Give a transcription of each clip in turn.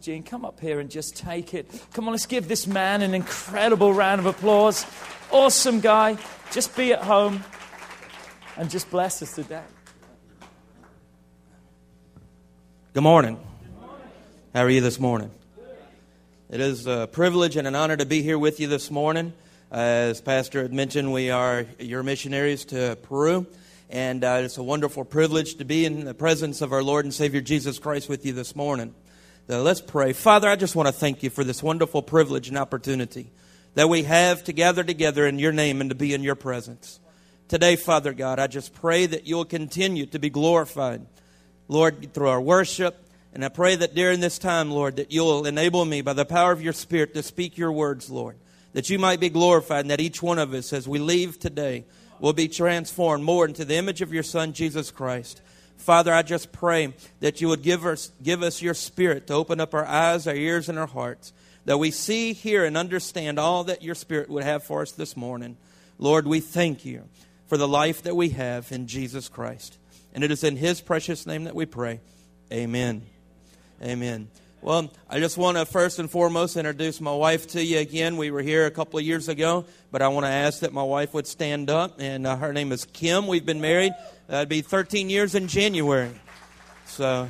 Gene, come up here and just take it. Come on, let's give this man an incredible round of applause. Awesome guy. Just be at home and just bless us today. Good morning. How are you this morning? It is a privilege and an honor to be here with you this morning. As Pastor had mentioned, we are your missionaries to Peru, and uh, it's a wonderful privilege to be in the presence of our Lord and Savior Jesus Christ with you this morning. So let's pray. Father, I just want to thank you for this wonderful privilege and opportunity that we have to gather together in your name and to be in your presence. Today, Father God, I just pray that you'll continue to be glorified, Lord, through our worship. And I pray that during this time, Lord, that you'll enable me by the power of your Spirit to speak your words, Lord, that you might be glorified and that each one of us, as we leave today, will be transformed more into the image of your Son, Jesus Christ. Father, I just pray that you would give us, give us your Spirit to open up our eyes, our ears, and our hearts, that we see, hear, and understand all that your Spirit would have for us this morning. Lord, we thank you for the life that we have in Jesus Christ. And it is in his precious name that we pray. Amen. Amen. Well, I just want to first and foremost introduce my wife to you again. We were here a couple of years ago, but I want to ask that my wife would stand up. And uh, her name is Kim. We've been married. That'd be 13 years in January. So,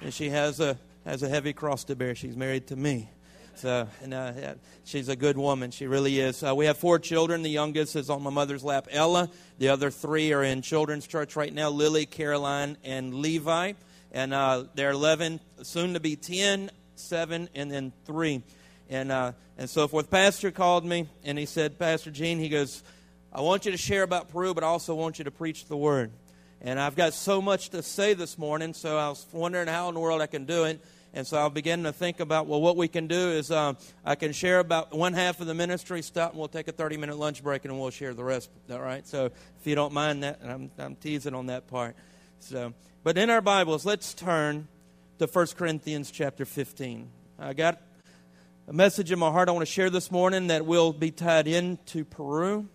and she has a has a heavy cross to bear. She's married to me. So, and uh, she's a good woman. She really is. Uh, we have four children. The youngest is on my mother's lap, Ella. The other three are in children's church right now Lily, Caroline, and Levi. And uh, they're 11, soon to be 10, 7, and then 3. And, uh, and so forth. Pastor called me and he said, Pastor Gene, he goes, I want you to share about Peru, but I also want you to preach the word. And I've got so much to say this morning, so I was wondering how in the world I can do it. And so I began to think about, well, what we can do is um, I can share about one half of the ministry stuff, and we'll take a 30 minute lunch break, and we'll share the rest. All right? So if you don't mind that, I'm, I'm teasing on that part. So, but in our Bibles, let's turn to 1 Corinthians chapter 15. I got a message in my heart I want to share this morning that will be tied into Peru.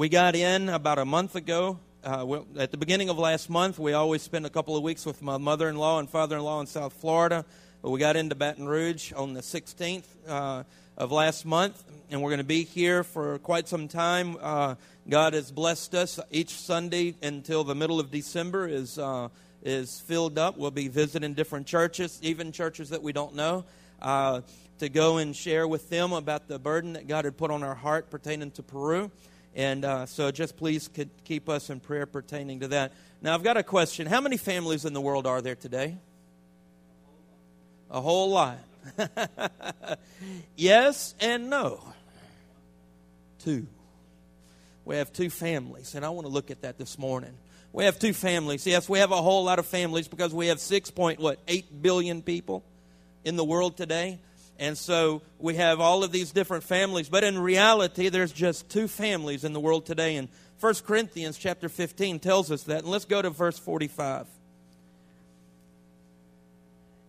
We got in about a month ago uh, well, at the beginning of last month, we always spend a couple of weeks with my mother in law and father in law in South Florida. But we got into Baton Rouge on the 16th uh, of last month, and we're going to be here for quite some time. Uh, God has blessed us each Sunday until the middle of December is, uh, is filled up. We'll be visiting different churches, even churches that we don't know. Uh, to go and share with them about the burden that God had put on our heart pertaining to Peru. And uh, so just please keep us in prayer pertaining to that. Now, I've got a question. How many families in the world are there today? A whole lot. yes and no. Two. We have two families, and I want to look at that this morning. We have two families. Yes, we have a whole lot of families because we have six point what eight billion people in the world today. And so we have all of these different families, but in reality, there's just two families in the world today. And 1 Corinthians chapter 15 tells us that. And let's go to verse 45.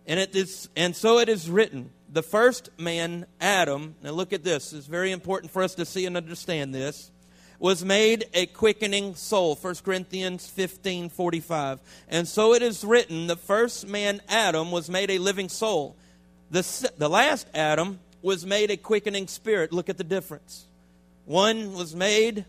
And it is and so it is written, the first man, Adam, now look at this, it's very important for us to see and understand this, was made a quickening soul. 1 Corinthians 15, 45. And so it is written, the first man, Adam, was made a living soul. The, the last Adam was made a quickening spirit. Look at the difference. One was made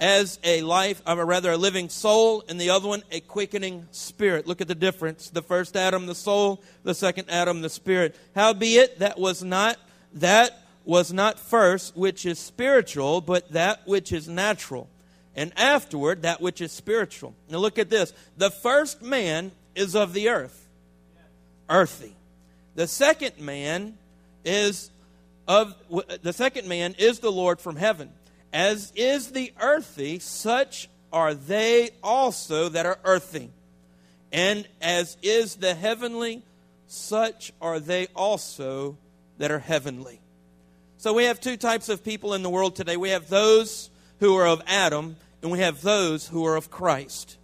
as a life, or rather a living soul, and the other one a quickening spirit. Look at the difference. The first Adam, the soul, the second Adam, the spirit. Howbeit, that was not that was not first which is spiritual, but that which is natural, and afterward that which is spiritual. Now look at this. The first man is of the earth, earthy. The second man is of the second man is the Lord from heaven. As is the earthy, such are they also that are earthy. And as is the heavenly, such are they also that are heavenly. So we have two types of people in the world today. We have those who are of Adam, and we have those who are of Christ.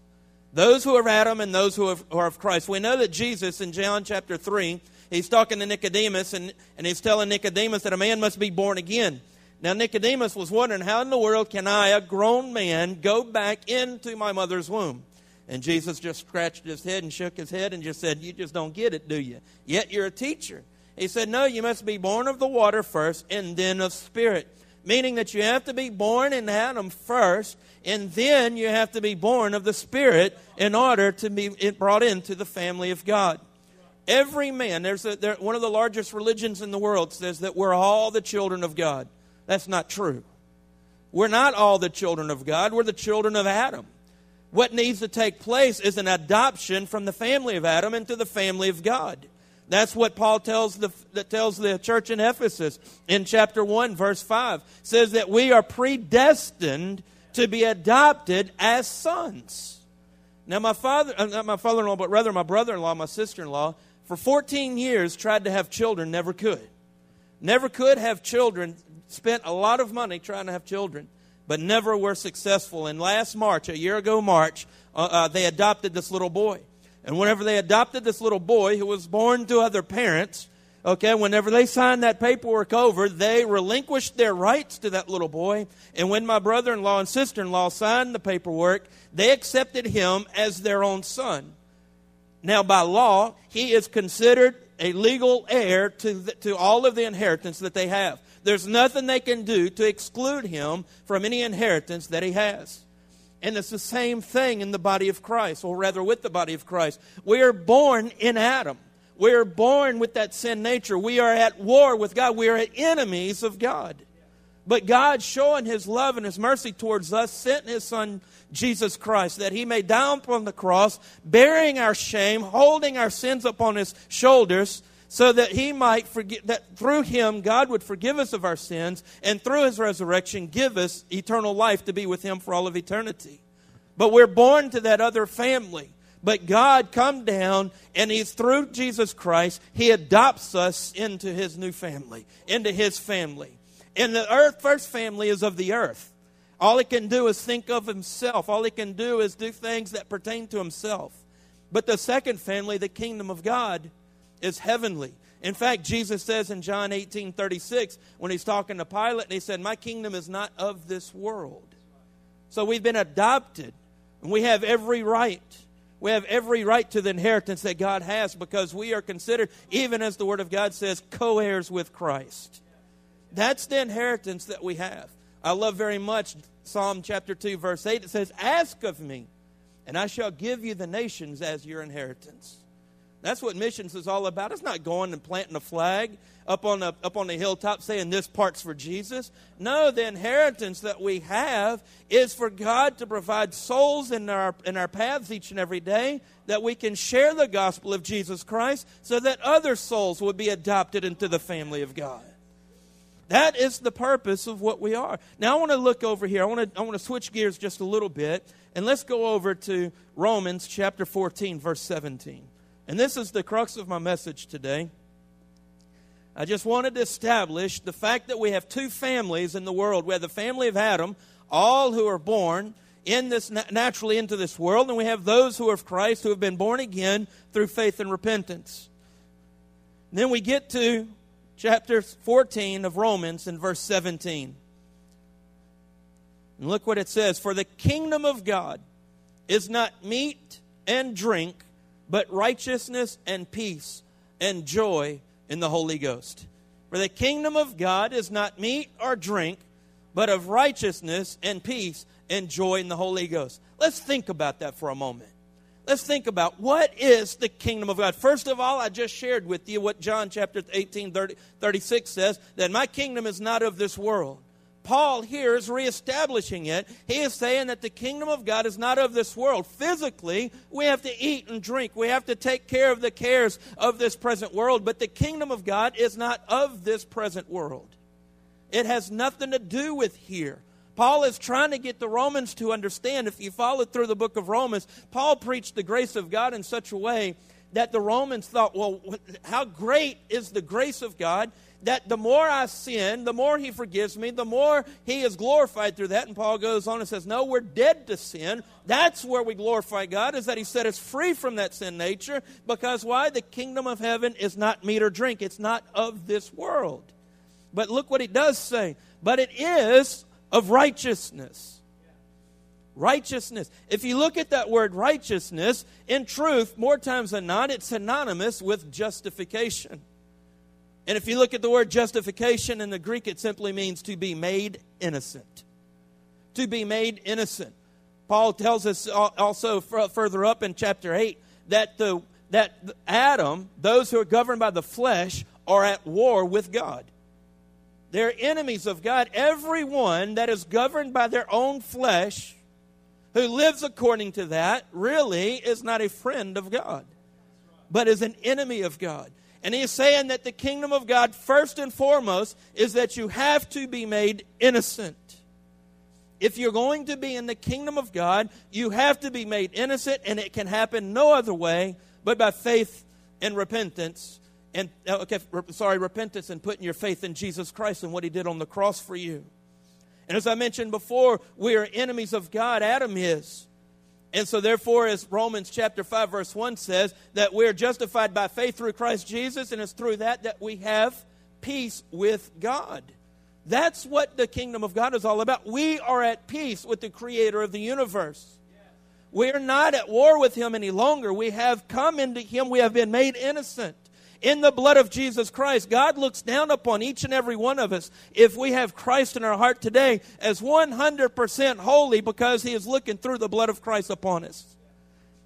Those who are of Adam and those who are of Christ. We know that Jesus in John chapter 3, he's talking to Nicodemus, and, and he's telling Nicodemus that a man must be born again. Now, Nicodemus was wondering, how in the world can I, a grown man, go back into my mother's womb? And Jesus just scratched his head and shook his head and just said, You just don't get it, do you? Yet you're a teacher. He said, No, you must be born of the water first and then of spirit. Meaning that you have to be born in Adam first, and then you have to be born of the Spirit in order to be brought into the family of God. Every man, there's a, there, one of the largest religions in the world says that we're all the children of God. That's not true. We're not all the children of God, we're the children of Adam. What needs to take place is an adoption from the family of Adam into the family of God. That's what Paul tells the, that tells the church in Ephesus in chapter 1, verse 5. says that we are predestined to be adopted as sons. Now, my father, uh, not my father in law, but rather my brother in law, my sister in law, for 14 years tried to have children, never could. Never could have children, spent a lot of money trying to have children but never were successful. And last March, a year ago March, uh, uh, they adopted this little boy. And whenever they adopted this little boy who was born to other parents, okay, whenever they signed that paperwork over, they relinquished their rights to that little boy. And when my brother in law and sister in law signed the paperwork, they accepted him as their own son. Now, by law, he is considered a legal heir to, the, to all of the inheritance that they have. There's nothing they can do to exclude him from any inheritance that he has. And it's the same thing in the body of Christ, or rather with the body of Christ. We are born in Adam. We are born with that sin nature. We are at war with God. We are enemies of God. But God, showing His love and His mercy towards us, sent His Son, Jesus Christ, that He may die upon the cross, bearing our shame, holding our sins upon His shoulders, so that he might forgive that through him God would forgive us of our sins and through his resurrection give us eternal life to be with him for all of eternity. But we're born to that other family. But God come down and he's through Jesus Christ, he adopts us into his new family, into his family. And the earth first family is of the earth. All he can do is think of himself. All he can do is do things that pertain to himself. But the second family, the kingdom of God, is heavenly. In fact, Jesus says in John 18 36, when he's talking to Pilate, and he said, My kingdom is not of this world. So we've been adopted, and we have every right. We have every right to the inheritance that God has because we are considered, even as the Word of God says, co heirs with Christ. That's the inheritance that we have. I love very much Psalm chapter 2, verse 8. It says, Ask of me, and I shall give you the nations as your inheritance. That's what missions is all about. It's not going and planting a flag up on the, up on the hilltop saying this part's for Jesus. No, the inheritance that we have is for God to provide souls in our, in our paths each and every day that we can share the gospel of Jesus Christ so that other souls would be adopted into the family of God. That is the purpose of what we are. Now I want to look over here. I want to I want to switch gears just a little bit and let's go over to Romans chapter 14 verse 17. And this is the crux of my message today. I just wanted to establish the fact that we have two families in the world. We have the family of Adam, all who are born in this naturally into this world, and we have those who are of Christ who have been born again through faith and repentance. And then we get to chapter 14 of Romans in verse 17. And look what it says For the kingdom of God is not meat and drink but righteousness and peace and joy in the Holy Ghost. For the kingdom of God is not meat or drink, but of righteousness and peace and joy in the Holy Ghost. Let's think about that for a moment. Let's think about what is the kingdom of God. First of all, I just shared with you what John chapter 18, 30, 36 says that my kingdom is not of this world. Paul here is reestablishing it. He is saying that the kingdom of God is not of this world. Physically, we have to eat and drink. We have to take care of the cares of this present world. But the kingdom of God is not of this present world. It has nothing to do with here. Paul is trying to get the Romans to understand. If you follow through the book of Romans, Paul preached the grace of God in such a way that the Romans thought, well, how great is the grace of God that the more I sin, the more He forgives me, the more He is glorified through that. And Paul goes on and says, No, we're dead to sin. That's where we glorify God, is that He set us free from that sin nature. Because why? The kingdom of heaven is not meat or drink, it's not of this world. But look what He does say. But it is of righteousness righteousness. If you look at that word righteousness, in truth, more times than not, it's synonymous with justification. And if you look at the word justification in the Greek, it simply means to be made innocent. To be made innocent. Paul tells us also further up in chapter 8 that, the, that Adam, those who are governed by the flesh, are at war with God. They're enemies of God. Everyone that is governed by their own flesh, who lives according to that, really is not a friend of God, but is an enemy of God. And he's saying that the kingdom of God, first and foremost, is that you have to be made innocent. If you're going to be in the kingdom of God, you have to be made innocent, and it can happen no other way but by faith and repentance. And, uh, okay, sorry, repentance and putting your faith in Jesus Christ and what he did on the cross for you. And as I mentioned before, we are enemies of God. Adam is. And so, therefore, as Romans chapter 5, verse 1 says, that we're justified by faith through Christ Jesus, and it's through that that we have peace with God. That's what the kingdom of God is all about. We are at peace with the creator of the universe. We're not at war with him any longer. We have come into him, we have been made innocent in the blood of Jesus Christ. God looks down upon each and every one of us if we have Christ in our heart today as 100% holy because He is looking through the blood of Christ upon us.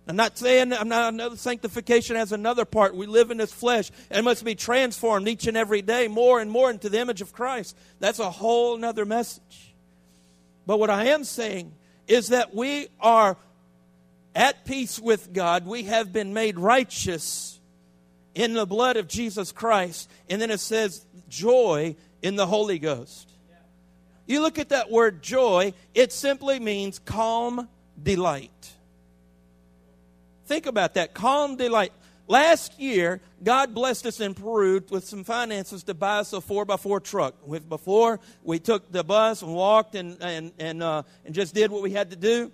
I'm not saying I'm not another sanctification has another part. We live in this flesh and must be transformed each and every day more and more into the image of Christ. That's a whole nother message. But what I am saying is that we are at peace with God. We have been made righteous in the blood of Jesus Christ. And then it says joy in the Holy Ghost. You look at that word joy, it simply means calm delight. Think about that calm delight. Last year, God blessed us in Peru with some finances to buy us a 4x4 truck. With, before, we took the bus and walked and, and, and, uh, and just did what we had to do.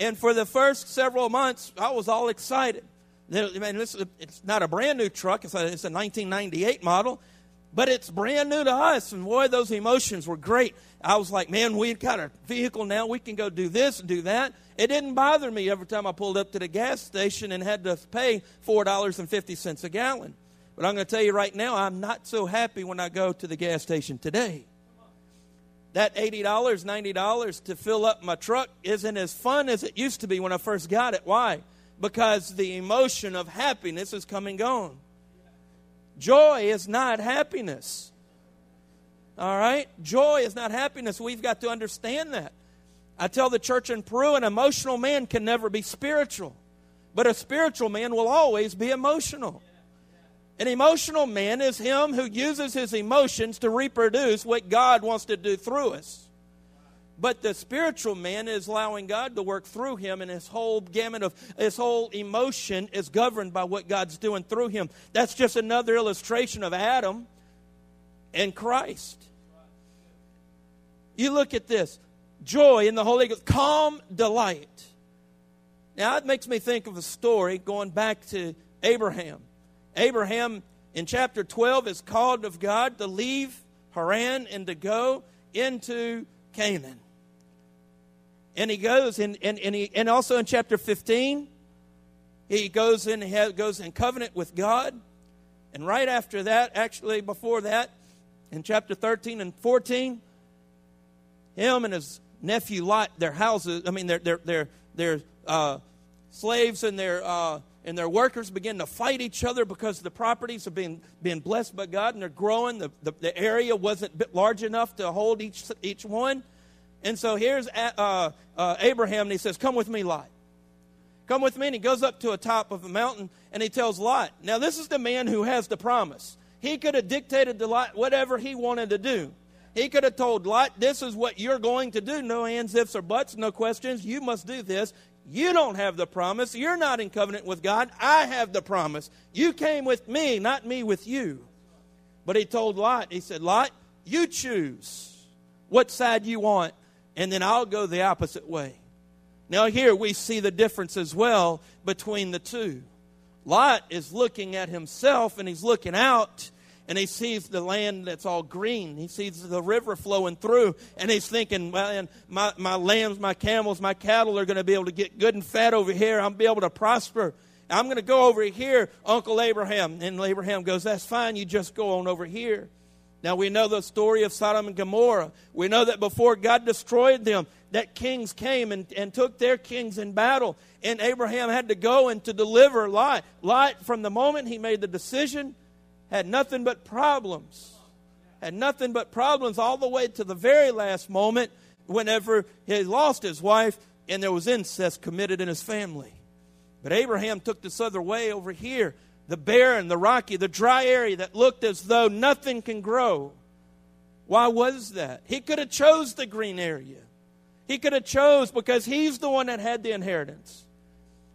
And for the first several months, I was all excited. It's not a brand new truck, it's a, it's a 1998 model, but it's brand new to us. And boy, those emotions were great. I was like, man, we've got a vehicle now. We can go do this and do that. It didn't bother me every time I pulled up to the gas station and had to pay $4.50 a gallon. But I'm going to tell you right now, I'm not so happy when I go to the gas station today. That $80, $90 to fill up my truck isn't as fun as it used to be when I first got it. Why? Because the emotion of happiness is coming gone. Joy is not happiness. All right? Joy is not happiness. We've got to understand that. I tell the church in Peru an emotional man can never be spiritual, but a spiritual man will always be emotional. An emotional man is him who uses his emotions to reproduce what God wants to do through us. But the spiritual man is allowing God to work through him, and his whole gamut of his whole emotion is governed by what God's doing through him. That's just another illustration of Adam and Christ. You look at this joy in the Holy Ghost, calm delight. Now, it makes me think of a story going back to Abraham. Abraham in chapter 12 is called of God to leave Haran and to go into Canaan. And he goes, and, and, and, he, and also in chapter 15, he goes in, he goes in covenant with God. And right after that, actually before that, in chapter 13 and 14, him and his nephew Lot, their houses, I mean, their, their, their, their uh, slaves and their uh, and their workers begin to fight each other because the properties have been, being blessed by God and they're growing. The, the, the area wasn't large enough to hold each each one, and so here's uh, uh, Abraham and he says, "Come with me, Lot." Come with me. And he goes up to a top of a mountain and he tells Lot. Now, this is the man who has the promise. He could have dictated to Lot whatever he wanted to do. He could have told Lot, This is what you're going to do. No ands, ifs, or buts, no questions. You must do this. You don't have the promise. You're not in covenant with God. I have the promise. You came with me, not me with you. But he told Lot, He said, Lot, you choose what side you want, and then I'll go the opposite way. Now, here we see the difference as well between the two. Lot is looking at himself and he's looking out and he sees the land that's all green. He sees the river flowing through and he's thinking, well, my, my lambs, my camels, my cattle are going to be able to get good and fat over here. I'll be able to prosper. I'm going to go over here, Uncle Abraham. And Abraham goes, That's fine. You just go on over here. Now we know the story of Sodom and Gomorrah. We know that before God destroyed them, that kings came and, and took their kings in battle. And Abraham had to go and to deliver Lot. Lot, from the moment he made the decision, had nothing but problems. Had nothing but problems all the way to the very last moment whenever he lost his wife and there was incest committed in his family. But Abraham took this other way over here the barren, the rocky, the dry area that looked as though nothing can grow. Why was that? He could have chose the green area. He could have chose because he's the one that had the inheritance.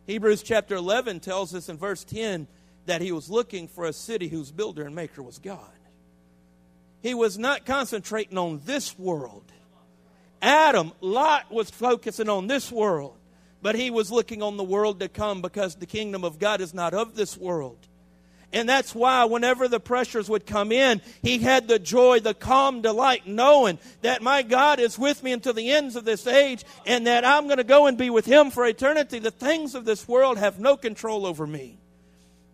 Hebrews chapter 11 tells us in verse 10 that he was looking for a city whose builder and maker was God. He was not concentrating on this world. Adam, Lot was focusing on this world. But he was looking on the world to come because the kingdom of God is not of this world. And that's why whenever the pressures would come in, he had the joy, the calm delight, knowing that my God is with me until the ends of this age and that I'm going to go and be with him for eternity. The things of this world have no control over me.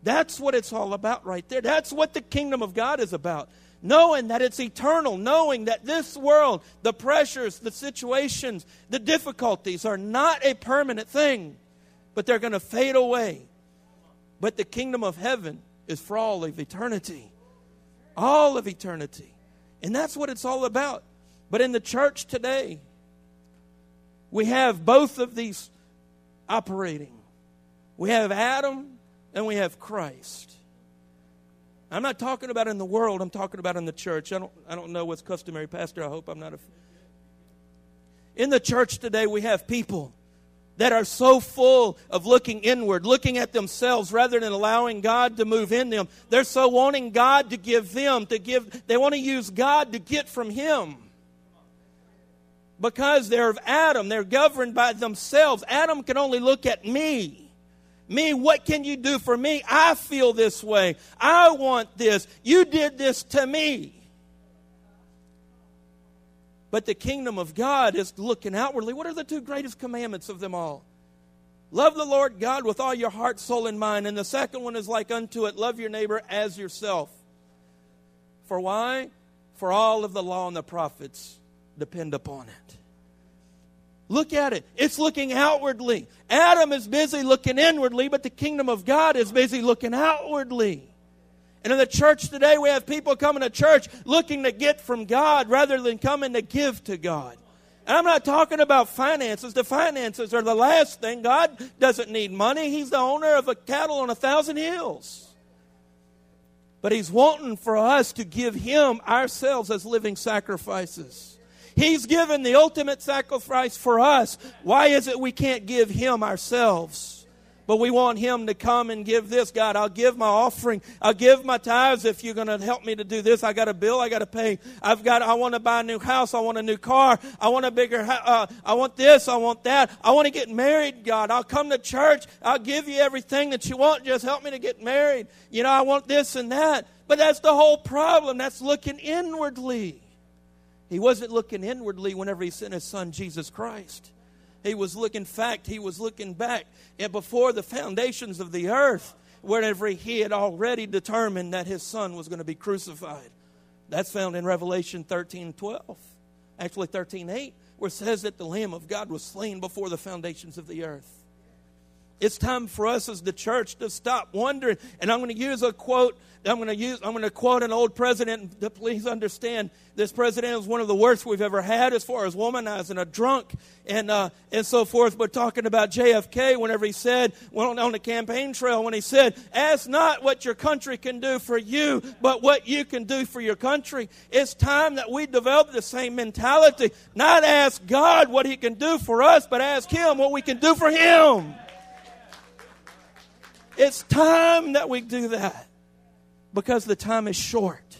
That's what it's all about right there. That's what the kingdom of God is about knowing that it's eternal, knowing that this world, the pressures, the situations, the difficulties are not a permanent thing, but they're going to fade away. But the kingdom of heaven is for all of eternity. All of eternity. And that's what it's all about. But in the church today, we have both of these operating. We have Adam and we have Christ. I'm not talking about in the world, I'm talking about in the church. I don't, I don't know what's customary, Pastor. I hope I'm not a. In the church today, we have people that are so full of looking inward, looking at themselves rather than allowing God to move in them. They're so wanting God to give them, to give, they want to use God to get from Him. Because they're of Adam, they're governed by themselves. Adam can only look at me. Me, what can you do for me? I feel this way. I want this. You did this to me. But the kingdom of God is looking outwardly. What are the two greatest commandments of them all? Love the Lord God with all your heart, soul, and mind. And the second one is like unto it love your neighbor as yourself. For why? For all of the law and the prophets depend upon it. Look at it. It's looking outwardly. Adam is busy looking inwardly, but the kingdom of God is busy looking outwardly. And in the church today, we have people coming to church looking to get from God rather than coming to give to God. And I'm not talking about finances. The finances are the last thing. God doesn't need money. He's the owner of a cattle on a thousand hills. But He's wanting for us to give Him ourselves as living sacrifices. He's given the ultimate sacrifice for us. Why is it we can't give Him ourselves? But we want Him to come and give this. God, I'll give my offering. I'll give my tithes if you're going to help me to do this. I got a bill I got to pay. I've got, I want to buy a new house. I want a new car. I want a bigger, uh, I want this. I want that. I want to get married, God. I'll come to church. I'll give you everything that you want. Just help me to get married. You know, I want this and that. But that's the whole problem. That's looking inwardly. He wasn't looking inwardly whenever he sent his son Jesus Christ. He was looking, in fact, he was looking back and before the foundations of the earth, whenever he had already determined that his son was going to be crucified. That's found in Revelation 13 12. Actually, 13 8, where it says that the Lamb of God was slain before the foundations of the earth. It's time for us as the church to stop wondering. And I'm going to use a quote. I'm going to use. I'm going to quote an old president. To please understand, this president is one of the worst we've ever had as far as womanizing a drunk and uh, and so forth. But talking about JFK, whenever he said went on the campaign trail, when he said, "Ask not what your country can do for you, but what you can do for your country." It's time that we develop the same mentality. Not ask God what He can do for us, but ask Him what we can do for Him. It's time that we do that because the time is short.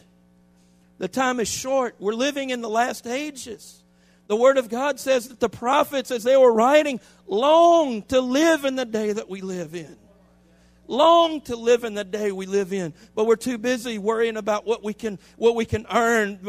The time is short. We're living in the last ages. The Word of God says that the prophets, as they were writing, long to live in the day that we live in. Long to live in the day we live in, but we're too busy worrying about what we can what we can earn.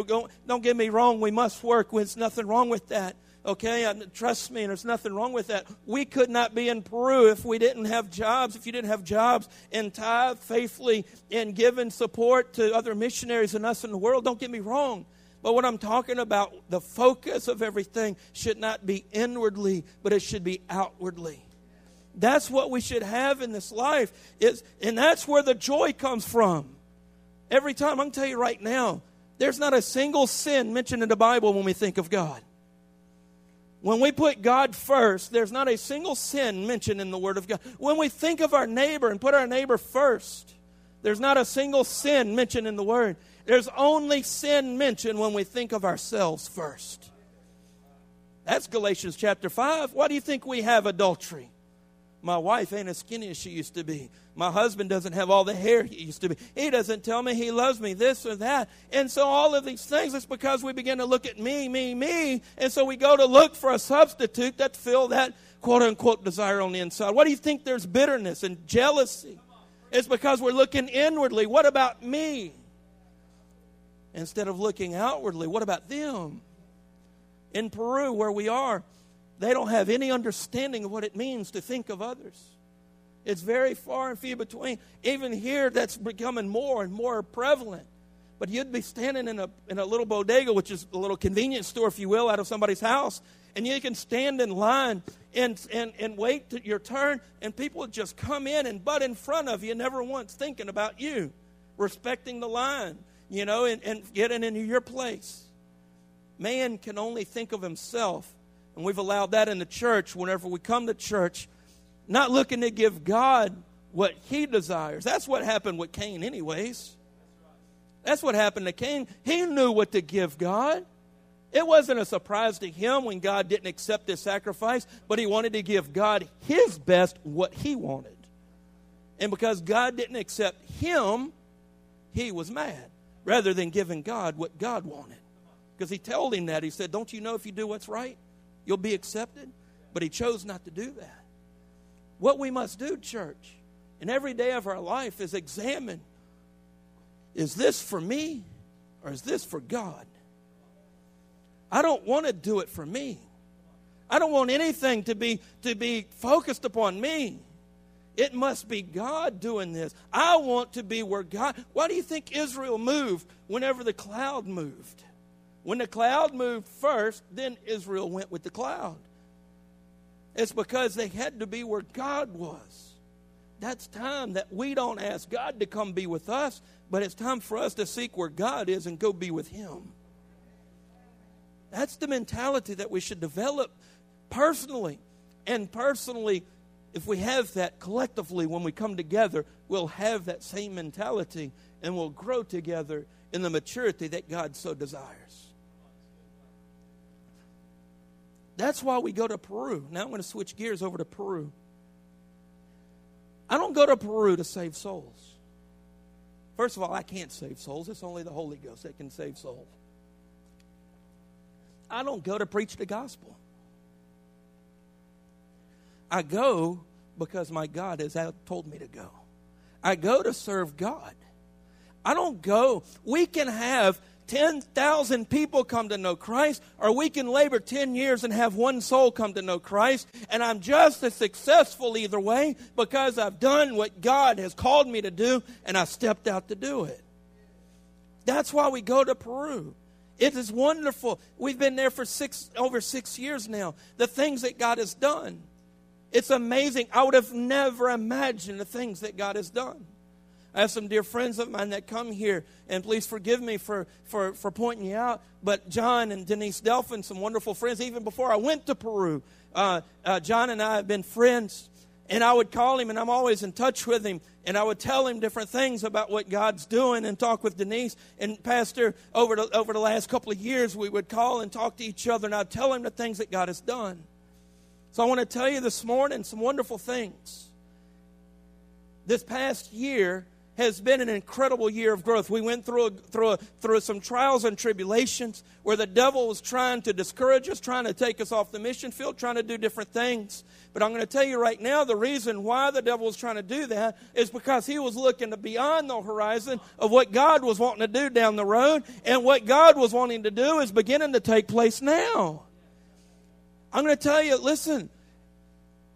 Don't get me wrong; we must work. There's nothing wrong with that. Okay, trust me, and there's nothing wrong with that. We could not be in Peru if we didn't have jobs, if you didn't have jobs and tithe faithfully and giving support to other missionaries and us in the world. Don't get me wrong. But what I'm talking about, the focus of everything should not be inwardly, but it should be outwardly. That's what we should have in this life. Is, and that's where the joy comes from. Every time, I'm going to tell you right now, there's not a single sin mentioned in the Bible when we think of God. When we put God first, there's not a single sin mentioned in the Word of God. When we think of our neighbor and put our neighbor first, there's not a single sin mentioned in the Word. There's only sin mentioned when we think of ourselves first. That's Galatians chapter 5. Why do you think we have adultery? My wife ain't as skinny as she used to be. My husband doesn't have all the hair he used to be. He doesn't tell me he loves me, this or that. And so all of these things, it's because we begin to look at me, me, me. And so we go to look for a substitute that fill that quote unquote desire on the inside. What do you think there's bitterness and jealousy? It's because we're looking inwardly. What about me? Instead of looking outwardly, what about them? In Peru, where we are, they don't have any understanding of what it means to think of others. It's very far and few between. Even here, that's becoming more and more prevalent. But you'd be standing in a, in a little bodega, which is a little convenience store, if you will, out of somebody's house, and you can stand in line and, and, and wait to your turn, and people would just come in and butt in front of you, never once thinking about you, respecting the line, you know, and, and getting into your place. Man can only think of himself and we've allowed that in the church whenever we come to church, not looking to give God what he desires. That's what happened with Cain, anyways. That's what happened to Cain. He knew what to give God. It wasn't a surprise to him when God didn't accept his sacrifice, but he wanted to give God his best, what he wanted. And because God didn't accept him, he was mad rather than giving God what God wanted. Because he told him that. He said, Don't you know if you do what's right, You'll be accepted. But he chose not to do that. What we must do, church, in every day of our life is examine is this for me or is this for God? I don't want to do it for me. I don't want anything to be to be focused upon me. It must be God doing this. I want to be where God. Why do you think Israel moved whenever the cloud moved? When the cloud moved first, then Israel went with the cloud. It's because they had to be where God was. That's time that we don't ask God to come be with us, but it's time for us to seek where God is and go be with Him. That's the mentality that we should develop personally. And personally, if we have that collectively when we come together, we'll have that same mentality and we'll grow together in the maturity that God so desires. That's why we go to Peru. Now I'm going to switch gears over to Peru. I don't go to Peru to save souls. First of all, I can't save souls. It's only the Holy Ghost that can save souls. I don't go to preach the gospel. I go because my God has told me to go. I go to serve God. I don't go. We can have 10,000 people come to know Christ, or we can labor 10 years and have one soul come to know Christ, and I'm just as successful either way because I've done what God has called me to do and I stepped out to do it. That's why we go to Peru. It is wonderful. We've been there for six over six years now. The things that God has done. It's amazing. I would have never imagined the things that God has done. I have some dear friends of mine that come here, and please forgive me for, for, for pointing you out. But John and Denise Delphin, some wonderful friends, even before I went to Peru, uh, uh, John and I have been friends. And I would call him, and I'm always in touch with him. And I would tell him different things about what God's doing and talk with Denise. And Pastor, over the, over the last couple of years, we would call and talk to each other, and I'd tell him the things that God has done. So I want to tell you this morning some wonderful things. This past year, has been an incredible year of growth. We went through, a, through, a, through some trials and tribulations where the devil was trying to discourage us, trying to take us off the mission field, trying to do different things. But I'm going to tell you right now the reason why the devil was trying to do that is because he was looking beyond the horizon of what God was wanting to do down the road. And what God was wanting to do is beginning to take place now. I'm going to tell you, listen,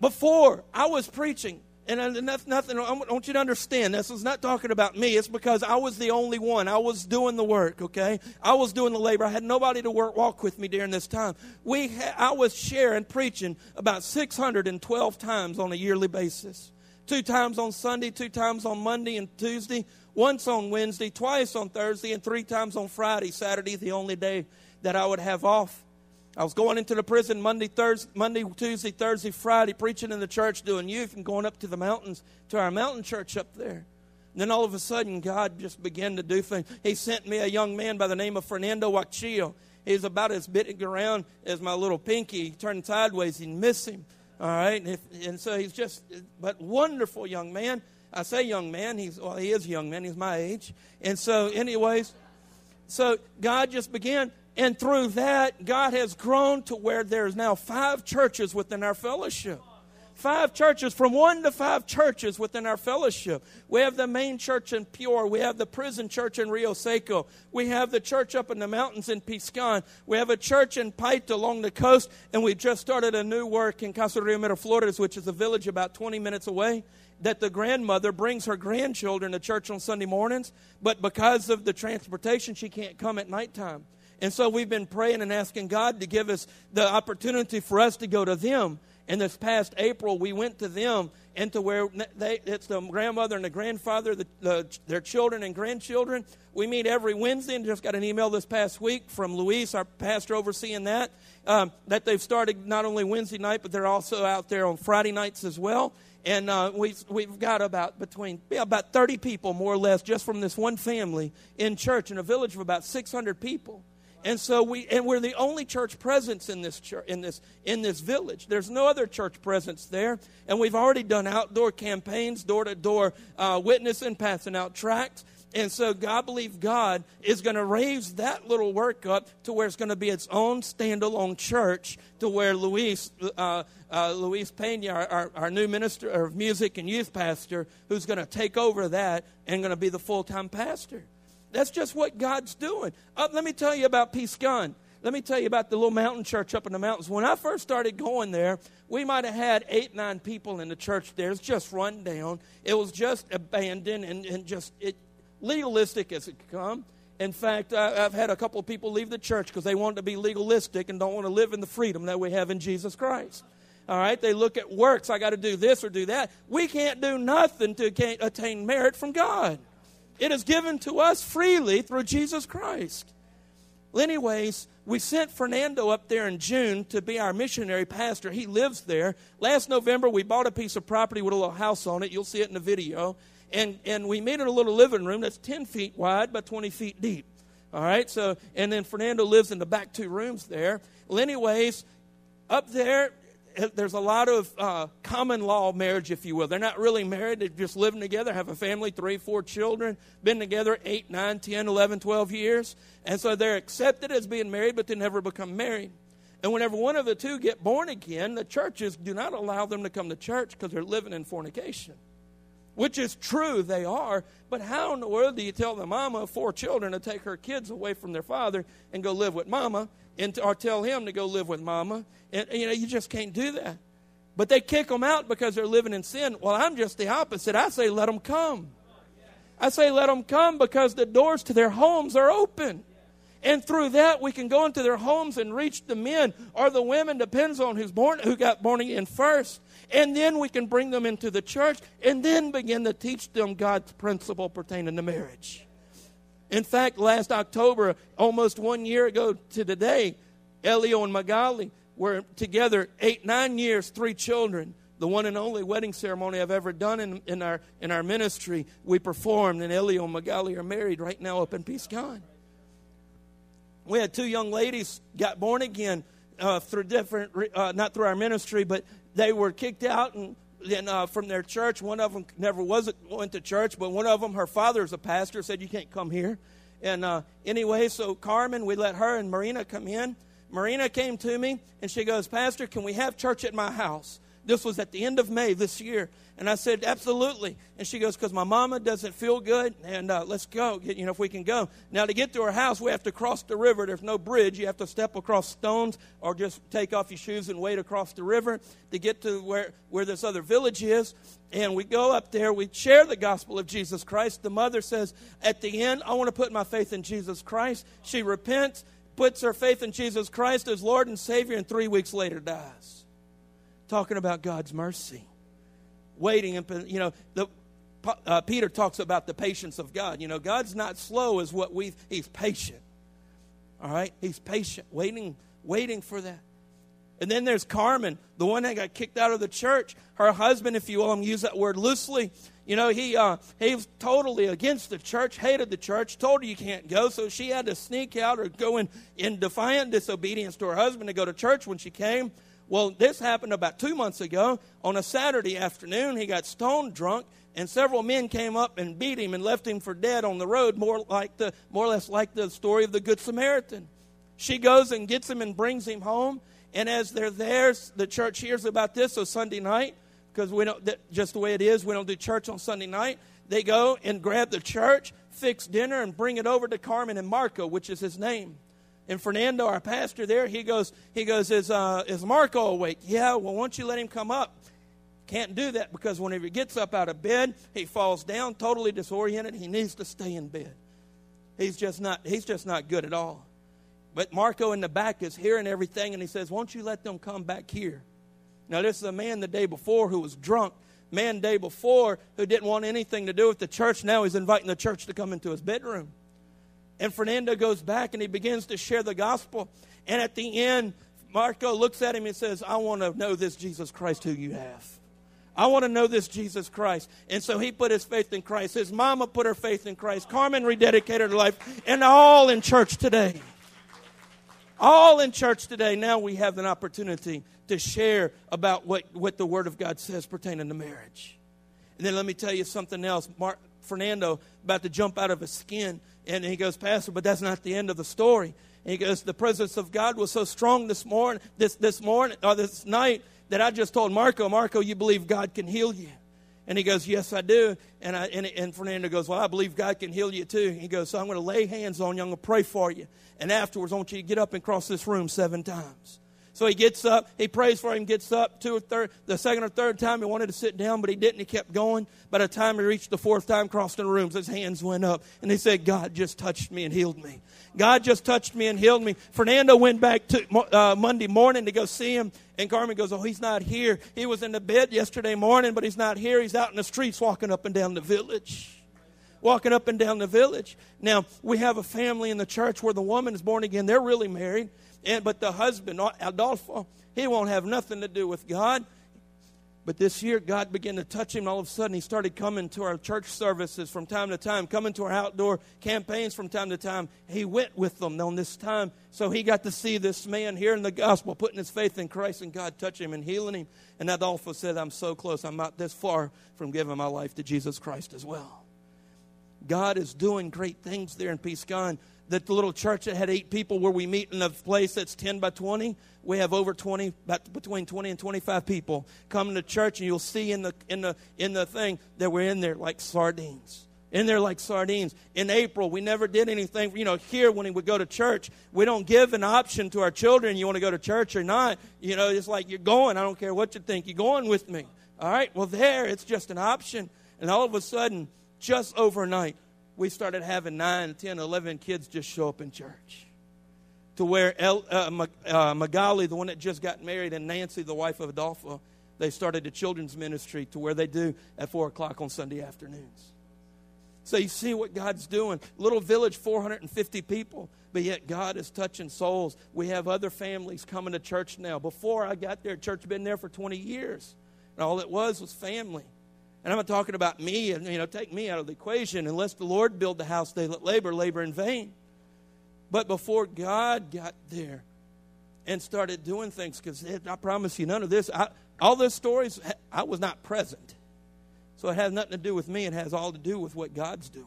before I was preaching, and that's nothing. I want you to understand. This is not talking about me. It's because I was the only one. I was doing the work. Okay, I was doing the labor. I had nobody to work walk with me during this time. We, ha- I was sharing, preaching about 612 times on a yearly basis. Two times on Sunday, two times on Monday and Tuesday, once on Wednesday, twice on Thursday, and three times on Friday. Saturday, the only day that I would have off. I was going into the prison Monday, Thursday, Monday, Tuesday, Thursday, Friday, preaching in the church, doing youth, and going up to the mountains to our mountain church up there. And then all of a sudden, God just began to do things. He sent me a young man by the name of Fernando Wachillo. He's about as big around as my little pinky. He turned sideways, you miss him. All right, and, if, and so he's just, but wonderful young man. I say young man. He's well, he is young man. He's my age. And so, anyways, so God just began and through that, God has grown to where there's now five churches within our fellowship. Five churches, from one to five churches within our fellowship. We have the main church in Piura. We have the prison church in Rio Seco. We have the church up in the mountains in Piscan. We have a church in Paita along the coast. And we just started a new work in Caserío Miraflores, which is a village about 20 minutes away that the grandmother brings her grandchildren to church on Sunday mornings, but because of the transportation, she can't come at nighttime. And so we've been praying and asking God to give us the opportunity for us to go to them. And this past April, we went to them and to where they, it's the grandmother and the grandfather, the, the, their children and grandchildren. We meet every Wednesday and just got an email this past week from Luis, our pastor overseeing that, um, that they've started not only Wednesday night, but they're also out there on Friday nights as well. And uh, we've, we've got about between yeah, about 30 people, more or less, just from this one family in church in a village of about 600 people. And so we and we're the only church presence in this church, in this in this village. There's no other church presence there, and we've already done outdoor campaigns, door to door witnessing, passing out tracts. And so God believe God is going to raise that little work up to where it's going to be its own standalone church to where Luis, uh, uh, Luis Pena, our, our, new minister of music and youth pastor, who's going to take over that and going to be the full time pastor. That's just what God's doing. Uh, let me tell you about Piscan. Let me tell you about the little mountain church up in the mountains. When I first started going there, we might have had eight, nine people in the church there. It's just run down. It was just abandoned and, and just it, legalistic as it come. In fact, I, have had a couple of people leave the church because they want to be legalistic and don't want to live in the freedom that we have in Jesus Christ. All right, they look at works. I got to do this or do that. We can't do nothing to attain merit from God. It is given to us freely through Jesus Christ. Well, anyways, we sent Fernando up there in June to be our missionary pastor. He lives there. Last November, we bought a piece of property with a little house on it. You'll see it in the video. And, and we made it a little living room that's 10 feet wide by 20 feet deep. All right, so, and then Fernando lives in the back two rooms there. Well, anyways, up there, there's a lot of uh, common law marriage, if you will. They're not really married, they're just living together, have a family, three, four children, been together eight, nine, ten, eleven, twelve years. And so they're accepted as being married, but they never become married. And whenever one of the two get born again, the churches do not allow them to come to church because they're living in fornication. Which is true, they are. But how in the world do you tell the mama of four children to take her kids away from their father and go live with mama and, or tell him to go live with mama. And, you know, you just can't do that. But they kick them out because they're living in sin. Well, I'm just the opposite. I say, let them come. I say, let them come because the doors to their homes are open. And through that, we can go into their homes and reach the men or the women, depends on who's born, who got born again first. And then we can bring them into the church and then begin to teach them God's principle pertaining to marriage. In fact, last October, almost one year ago to today, Elio and Magali were together eight, nine years, three children. The one and only wedding ceremony I've ever done in, in, our, in our ministry, we performed, and Elio and Magali are married right now up in Peacegon. We had two young ladies got born again uh, through different, uh, not through our ministry, but they were kicked out and then uh, from their church. One of them never was went to church, but one of them, her father is a pastor, said you can't come here. And uh, anyway, so Carmen, we let her and Marina come in. Marina came to me and she goes, Pastor, can we have church at my house? This was at the end of May this year. And I said, absolutely. And she goes, because my mama doesn't feel good, and uh, let's go, you know, if we can go. Now, to get to her house, we have to cross the river. There's no bridge. You have to step across stones or just take off your shoes and wade across the river to get to where, where this other village is. And we go up there, we share the gospel of Jesus Christ. The mother says, at the end, I want to put my faith in Jesus Christ. She repents, puts her faith in Jesus Christ as Lord and Savior, and three weeks later dies. Talking about God's mercy waiting and you know the uh, Peter talks about the patience of God. You know, God's not slow as what we he's patient. All right? He's patient, waiting waiting for that. And then there's Carmen, the one that got kicked out of the church. Her husband, if you will, I'm use that word loosely. You know, he uh, he was totally against the church, hated the church, told her you can't go, so she had to sneak out or go in, in defiant disobedience to her husband to go to church when she came. Well, this happened about two months ago. On a Saturday afternoon, he got stone drunk, and several men came up and beat him and left him for dead on the road, more like the more or less like the story of the Good Samaritan. She goes and gets him and brings him home. And as they're there, the church hears about this. So Sunday night, because we don't just the way it is, we don't do church on Sunday night. They go and grab the church, fix dinner, and bring it over to Carmen and Marco, which is his name. And Fernando, our pastor there, he goes, he goes, is, uh, is Marco awake? Yeah, well, why don't you let him come up? Can't do that because whenever he gets up out of bed, he falls down totally disoriented. He needs to stay in bed. He's just not, he's just not good at all. But Marco in the back is hearing everything and he says, Won't you let them come back here? Now, this is a man the day before who was drunk. Man, day before, who didn't want anything to do with the church. Now he's inviting the church to come into his bedroom. And Fernando goes back and he begins to share the gospel. And at the end, Marco looks at him and says, I want to know this Jesus Christ who you have. I want to know this Jesus Christ. And so he put his faith in Christ. His mama put her faith in Christ. Carmen rededicated her life. And all in church today. All in church today. Now we have an opportunity to share about what, what the Word of God says pertaining to marriage. And then let me tell you something else. Mark, Fernando about to jump out of his skin. And he goes, Pastor, but that's not the end of the story. And he goes, The presence of God was so strong this morning, this, this morning, or this night, that I just told Marco, Marco, you believe God can heal you? And he goes, Yes, I do. And, I, and, and Fernando goes, Well, I believe God can heal you too. He goes, So I'm going to lay hands on you. I'm going to pray for you. And afterwards, I want you to get up and cross this room seven times. So he gets up, he prays for him, gets up two or third, the second or third time he wanted to sit down, but he didn't. He kept going. By the time he reached the fourth time, crossing the rooms, his hands went up, and he said, "God just touched me and healed me. God just touched me and healed me." Fernando went back to uh, Monday morning to go see him, and Carmen goes, "Oh, he's not here. He was in the bed yesterday morning, but he's not here. He's out in the streets walking up and down the village." walking up and down the village. Now, we have a family in the church where the woman is born again. They're really married. And, but the husband, Adolfo, he won't have nothing to do with God. But this year, God began to touch him. All of a sudden, he started coming to our church services from time to time, coming to our outdoor campaigns from time to time. He went with them on this time. So he got to see this man hearing the gospel, putting his faith in Christ, and God touching him and healing him. And Adolfo said, I'm so close. I'm not this far from giving my life to Jesus Christ as well. God is doing great things there in Peacegon that the little church that had eight people where we meet in a place that's 10 by 20 we have over 20 about between 20 and 25 people coming to church and you'll see in the in the in the thing that we're in there like sardines. In there like sardines. In april we never did anything you know here when we would go to church we don't give an option to our children you want to go to church or not you know it's like you're going i don't care what you think you're going with me. All right well there it's just an option. And all of a sudden just overnight we started having 9, 10, 11 kids just show up in church. to where El, uh, uh, Magali, the one that just got married, and Nancy, the wife of Adolfo, they started a children's ministry to where they do at 4 o'clock on Sunday afternoons. So you see what God's doing. Little village, 450 people, but yet God is touching souls. We have other families coming to church now. Before I got there, church had been there for 20 years, and all it was was family. And I'm not talking about me, and you know, take me out of the equation. Unless the Lord build the house, they that labor, labor in vain. But before God got there and started doing things, because eh, I promise you, none of this, I, all those stories, I was not present. So it has nothing to do with me. It has all to do with what God's doing.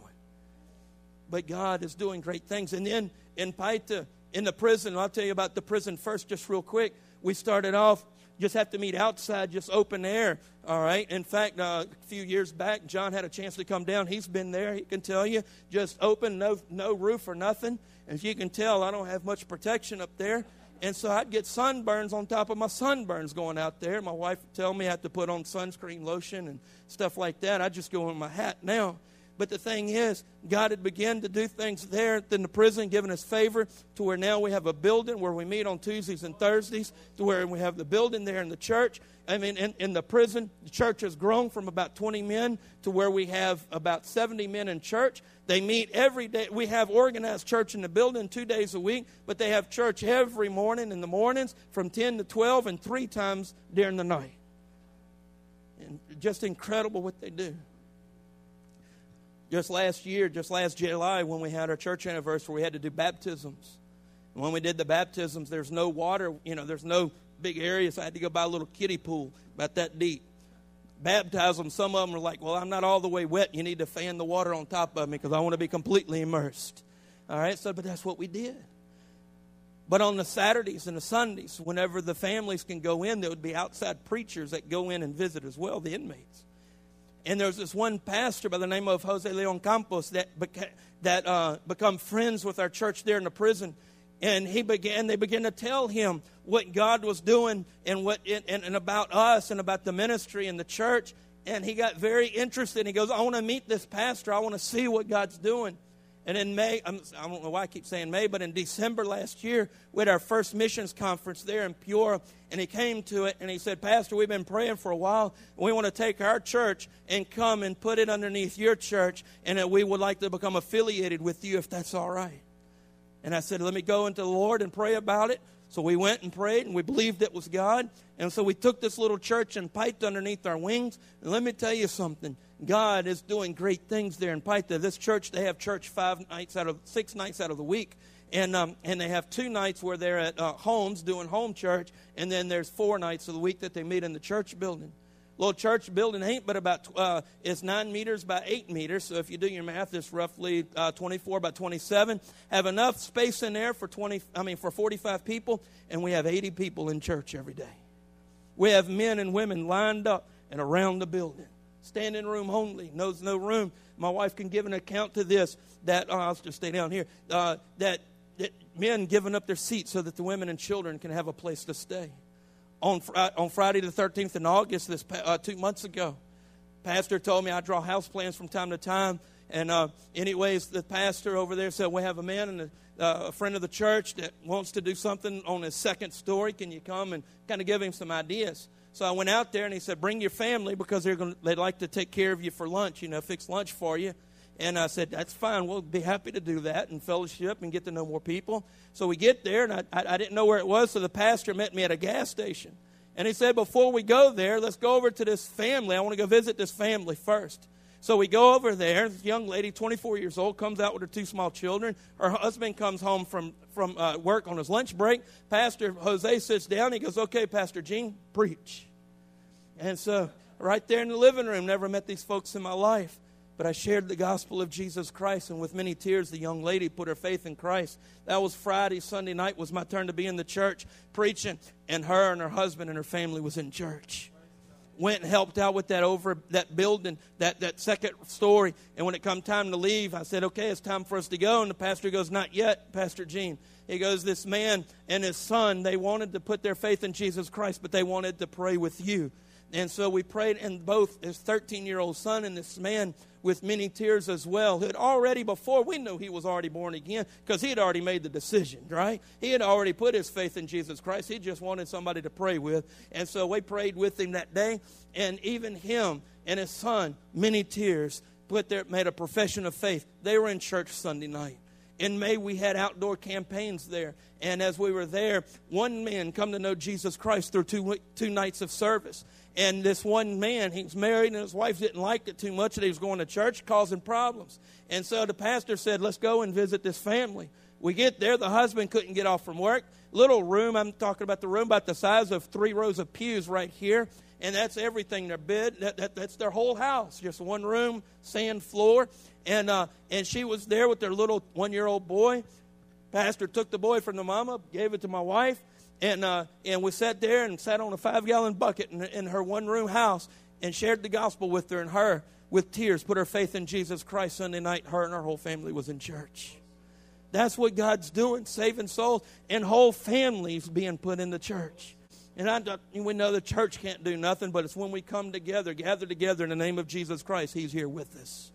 But God is doing great things. And then in Paita, in the prison, I'll tell you about the prison first, just real quick. We started off, just have to meet outside, just open air. All right. In fact, uh, a few years back, John had a chance to come down. He's been there. He can tell you, just open, no, no roof or nothing. As you can tell, I don't have much protection up there. And so I'd get sunburns on top of my sunburns going out there. My wife would tell me I had to put on sunscreen lotion and stuff like that. I'd just go in my hat now. But the thing is, God had begun to do things there in the prison, giving us favor to where now we have a building where we meet on Tuesdays and Thursdays, to where we have the building there in the church. I mean, in, in the prison, the church has grown from about 20 men to where we have about 70 men in church. They meet every day. We have organized church in the building two days a week, but they have church every morning in the mornings from 10 to 12 and three times during the night. And just incredible what they do. Just last year, just last July, when we had our church anniversary, we had to do baptisms. And when we did the baptisms, there's no water, you know, there's no big area, so I had to go buy a little kiddie pool about that deep. Baptize them. Some of them are like, Well, I'm not all the way wet. You need to fan the water on top of me because I want to be completely immersed. All right, so, but that's what we did. But on the Saturdays and the Sundays, whenever the families can go in, there would be outside preachers that go in and visit as well, the inmates. And there's this one pastor by the name of Jose Leon Campos that beca- that uh, become friends with our church there in the prison. And he began. They began to tell him what God was doing and what and, and about us and about the ministry and the church. And he got very interested. He goes, "I want to meet this pastor. I want to see what God's doing." And in May, I'm, I do not know why I keep saying May, but in December last year, we had our first missions conference there in Piura, and he came to it and he said, Pastor, we've been praying for a while. We want to take our church and come and put it underneath your church, and we would like to become affiliated with you if that's all right. And I said, Let me go into the Lord and pray about it. So we went and prayed, and we believed it was God. And so we took this little church and piped underneath our wings. And let me tell you something God is doing great things there in Paita. This church, they have church five nights out of six nights out of the week. And, um, and they have two nights where they're at uh, homes doing home church, and then there's four nights of the week that they meet in the church building. Little church building ain't but about uh, it's nine meters by eight meters. So if you do your math, it's roughly uh, 24 by 27. Have enough space in there for 20. I mean for 45 people, and we have 80 people in church every day. We have men and women lined up and around the building standing room only, knows no room. My wife can give an account to this that oh, I'll just stay down here. Uh, that, that men giving up their seats so that the women and children can have a place to stay. On uh, on Friday the 13th in August, this uh, two months ago, pastor told me I draw house plans from time to time. And uh, anyways, the pastor over there said we have a man and a, uh, a friend of the church that wants to do something on his second story. Can you come and kind of give him some ideas? So I went out there and he said, Bring your family because they're going they'd like to take care of you for lunch, you know, fix lunch for you. And I said, That's fine. We'll be happy to do that and fellowship and get to know more people. So we get there, and I, I, I didn't know where it was, so the pastor met me at a gas station. And he said, Before we go there, let's go over to this family. I want to go visit this family first. So we go over there. This young lady, 24 years old, comes out with her two small children. Her husband comes home from, from uh, work on his lunch break. Pastor Jose sits down. He goes, Okay, Pastor Gene, preach. And so, right there in the living room, never met these folks in my life. But I shared the gospel of Jesus Christ, and with many tears, the young lady put her faith in Christ. That was Friday. Sunday night was my turn to be in the church preaching, and her and her husband and her family was in church went and helped out with that over that building, that, that second story. And when it come time to leave, I said, okay, it's time for us to go. And the pastor goes, not yet, Pastor Gene. He goes, this man and his son, they wanted to put their faith in Jesus Christ, but they wanted to pray with you. And so we prayed, and both his 13 year old son and this man with many tears as well, who had already before, we knew he was already born again because he had already made the decision, right? He had already put his faith in Jesus Christ. He just wanted somebody to pray with. And so we prayed with him that day, and even him and his son, many tears, put their, made a profession of faith. They were in church Sunday night. In May, we had outdoor campaigns there. And as we were there, one man come to know Jesus Christ through two, two nights of service. And this one man, he was married and his wife didn't like it too much that he was going to church, causing problems. And so the pastor said, Let's go and visit this family. We get there, the husband couldn't get off from work. Little room, I'm talking about the room about the size of three rows of pews right here. And that's everything. Their bed, that, that, that's their whole house. Just one room, sand floor. And, uh, and she was there with their little one year old boy. Pastor took the boy from the mama, gave it to my wife, and, uh, and we sat there and sat on a five gallon bucket in, in her one room house and shared the gospel with her. And her, with tears, put her faith in Jesus Christ Sunday night. Her and her whole family was in church. That's what God's doing, saving souls and whole families being put in the church. And I, we know the church can't do nothing, but it's when we come together, gather together in the name of Jesus Christ, He's here with us.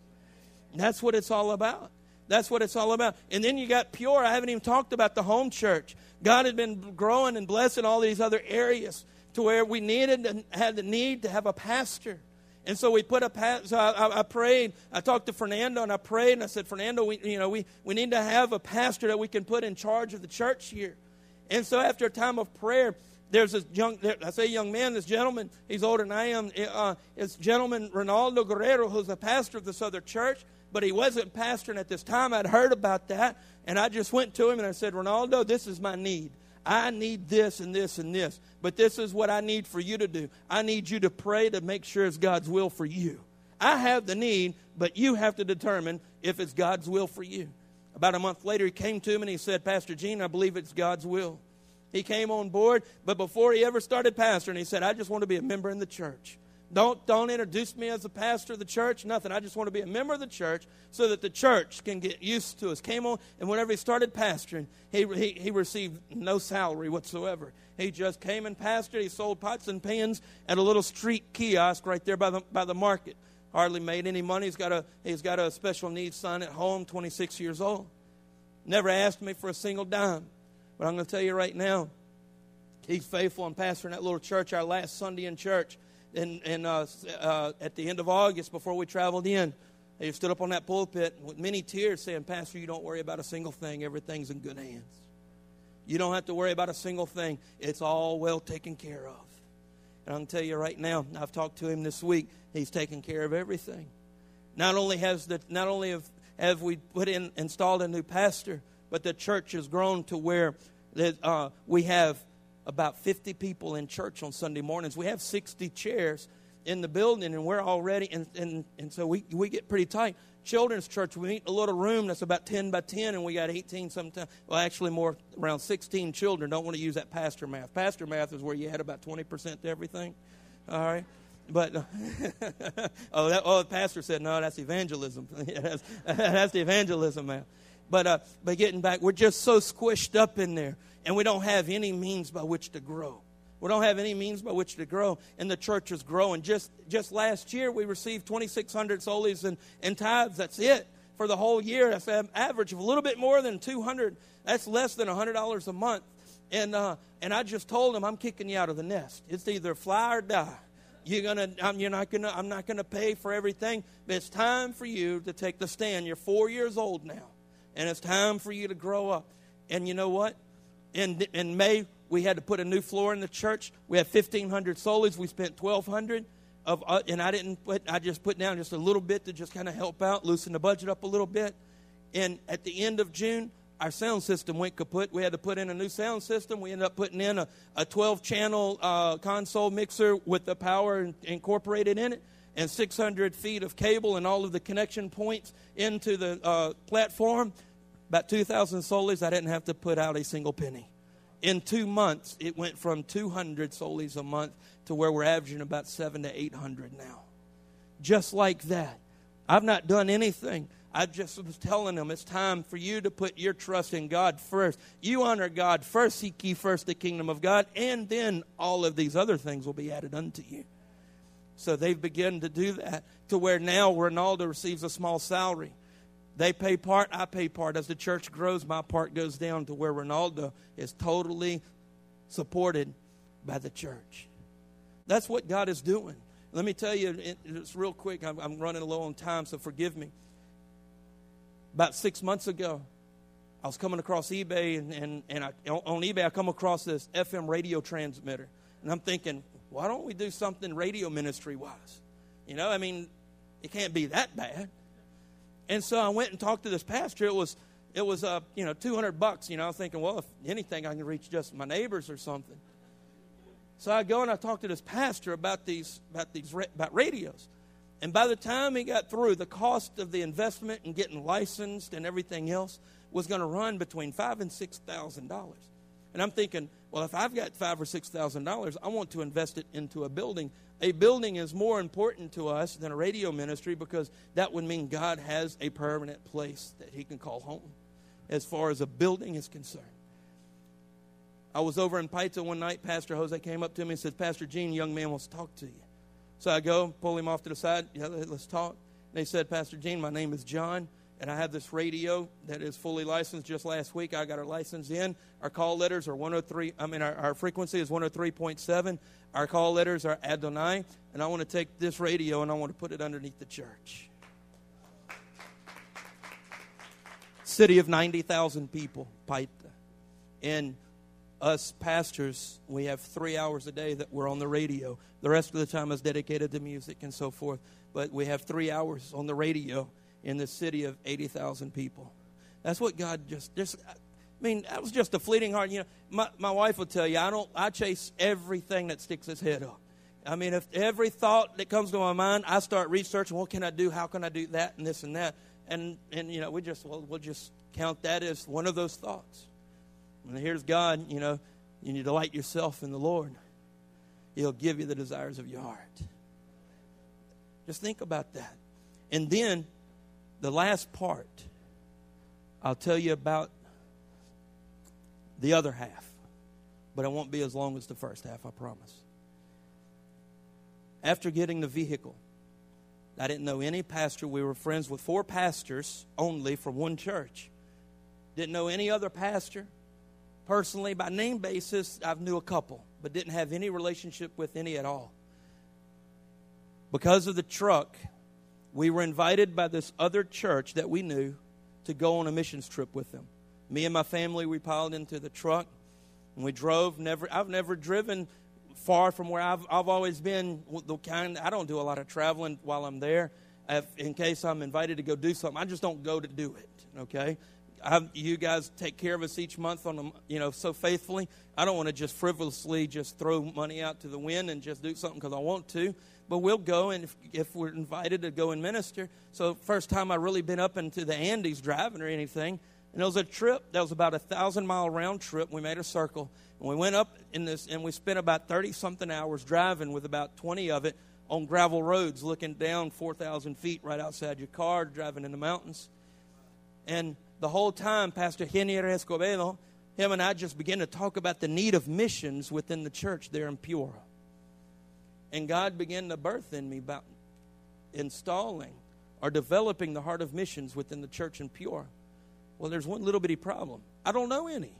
And that's what it's all about. That's what it's all about. And then you got Piura. I haven't even talked about the home church. God had been growing and blessing all these other areas to where we needed and had the need to have a pastor. And so we put a pastor. So I, I, prayed. I talked to Fernando and I prayed and I said, Fernando, we, you know, we, we need to have a pastor that we can put in charge of the church here. And so after a time of prayer, there's this young, I say young man, this gentleman, he's older than I am. Uh, it's gentleman Ronaldo Guerrero, who's the pastor of this other church but he wasn't pastoring at this time. I'd heard about that, and I just went to him and I said, Ronaldo, this is my need. I need this and this and this, but this is what I need for you to do. I need you to pray to make sure it's God's will for you. I have the need, but you have to determine if it's God's will for you. About a month later, he came to me and he said, Pastor Gene, I believe it's God's will. He came on board, but before he ever started pastoring, he said, I just want to be a member in the church. Don't, don't introduce me as a pastor of the church, nothing. I just want to be a member of the church so that the church can get used to us. Came on, and whenever he started pastoring, he, he, he received no salary whatsoever. He just came and pastored. He sold pots and pans at a little street kiosk right there by the, by the market. Hardly made any money. He's got, a, he's got a special needs son at home, 26 years old. Never asked me for a single dime. But I'm going to tell you right now, he's faithful and pastor in pastoring that little church our last Sunday in church and, and uh, uh, at the end of August, before we traveled in, he stood up on that pulpit with many tears saying, Pastor, you don't worry about a single thing. Everything's in good hands. You don't have to worry about a single thing. It's all well taken care of. And I can tell you right now, I've talked to him this week. He's taken care of everything. Not only has the, not only have, have we put in installed a new pastor, but the church has grown to where that, uh, we have about 50 people in church on Sunday mornings. We have 60 chairs in the building, and we're already, and, and, and so we, we get pretty tight. Children's church, we in a little room that's about 10 by 10, and we got 18 sometimes. Well, actually, more around 16 children. Don't want to use that pastor math. Pastor math is where you add about 20% to everything. All right? But oh, that, oh, the pastor said no. That's evangelism. that's, that's the evangelism math. But uh, but getting back, we're just so squished up in there, and we don't have any means by which to grow. We don't have any means by which to grow, and the church is growing. Just just last year, we received 2,600 soles and, and tithes. That's it for the whole year. That's an average of a little bit more than 200. That's less than $100 a month. And uh, and I just told them, I'm kicking you out of the nest. It's either fly or die. You're gonna, I'm, you're not gonna, I'm not gonna pay for everything. But it's time for you to take the stand. You're four years old now and it's time for you to grow up. And you know what? In, in May, we had to put a new floor in the church. We had 1,500 soles. We spent 1,200 of, uh, and I didn't put, I just put down just a little bit to just kind of help out, loosen the budget up a little bit. And at the end of June, our sound system went kaput. We had to put in a new sound system. We ended up putting in a, a 12 channel uh, console mixer with the power in, incorporated in it and 600 feet of cable and all of the connection points into the uh, platform. About 2,000 soles, I didn't have to put out a single penny. In two months, it went from 200 soles a month to where we're averaging about seven to 800 now. Just like that. I've not done anything. I just was telling them it's time for you to put your trust in God first. You honor God first, seek ye first the kingdom of God, and then all of these other things will be added unto you. So they've begun to do that to where now Ronaldo receives a small salary. They pay part, I pay part. As the church grows, my part goes down to where Ronaldo is totally supported by the church. That's what God is doing. Let me tell you, it's real quick. I'm, I'm running low on time, so forgive me. About six months ago, I was coming across eBay, and, and, and I, on eBay, I come across this FM radio transmitter. And I'm thinking, why don't we do something radio ministry wise? You know, I mean, it can't be that bad. And so I went and talked to this pastor. It was, it was, uh, you know, 200 bucks. You know, I was thinking, well, if anything, I can reach just my neighbors or something. So I go and I talk to this pastor about these, about these, about radios. And by the time he got through, the cost of the investment and getting licensed and everything else was going to run between five and six thousand dollars. And I'm thinking, well, if I've got five or six thousand dollars, I want to invest it into a building. A building is more important to us than a radio ministry because that would mean God has a permanent place that He can call home, as far as a building is concerned. I was over in Paita one night. Pastor Jose came up to me and said, Pastor Gene, young man wants to talk to you. So I go, pull him off to the side. Yeah, let's talk. And they said, Pastor Gene, my name is John and I have this radio that is fully licensed. Just last week, I got our license in. Our call letters are 103. I mean, our, our frequency is 103.7. Our call letters are Adonai, and I want to take this radio and I want to put it underneath the church. City of 90,000 people, Paita. And us pastors, we have three hours a day that we're on the radio. The rest of the time is dedicated to music and so forth. But we have three hours on the radio in this city of 80,000 people. That's what God just, just, I mean, that was just a fleeting heart. You know, my, my wife will tell you, I don't, I chase everything that sticks its head up. I mean, if every thought that comes to my mind, I start researching, what can I do? How can I do that and this and that? And, and you know, we just, well, we'll just count that as one of those thoughts. And here's God, you know, you need to delight yourself in the Lord. He'll give you the desires of your heart. Just think about that. And then the last part, I'll tell you about the other half, but it won't be as long as the first half, I promise. After getting the vehicle, I didn't know any pastor. We were friends with four pastors only from one church. Didn't know any other pastor. Personally, by name basis, I knew a couple, but didn't have any relationship with any at all. Because of the truck, we were invited by this other church that we knew to go on a missions trip with them. Me and my family, we piled into the truck and we drove. Never, I've never driven far from where I've, I've always been. The kind I don't do a lot of traveling while I'm there. If, in case I'm invited to go do something, I just don't go to do it. Okay, I've, you guys take care of us each month on, you know, so faithfully. I don't want to just frivolously just throw money out to the wind and just do something because I want to but we'll go and if, if, we're invited to go and minister. So first time I really been up into the Andes driving or anything, and it was a trip that was about a thousand mile round trip. We made a circle and we went up in this and we spent about thirty something hours driving with about twenty of it on gravel roads, looking down four thousand feet right outside your car, driving in the mountains. And the whole time, Pastor Henry Escobedo, him and I just began to talk about the need of missions within the church there in Piura. And God began to birth in me about installing or developing the heart of missions within the church in Piura. Well, there's one little bitty problem. I don't know any.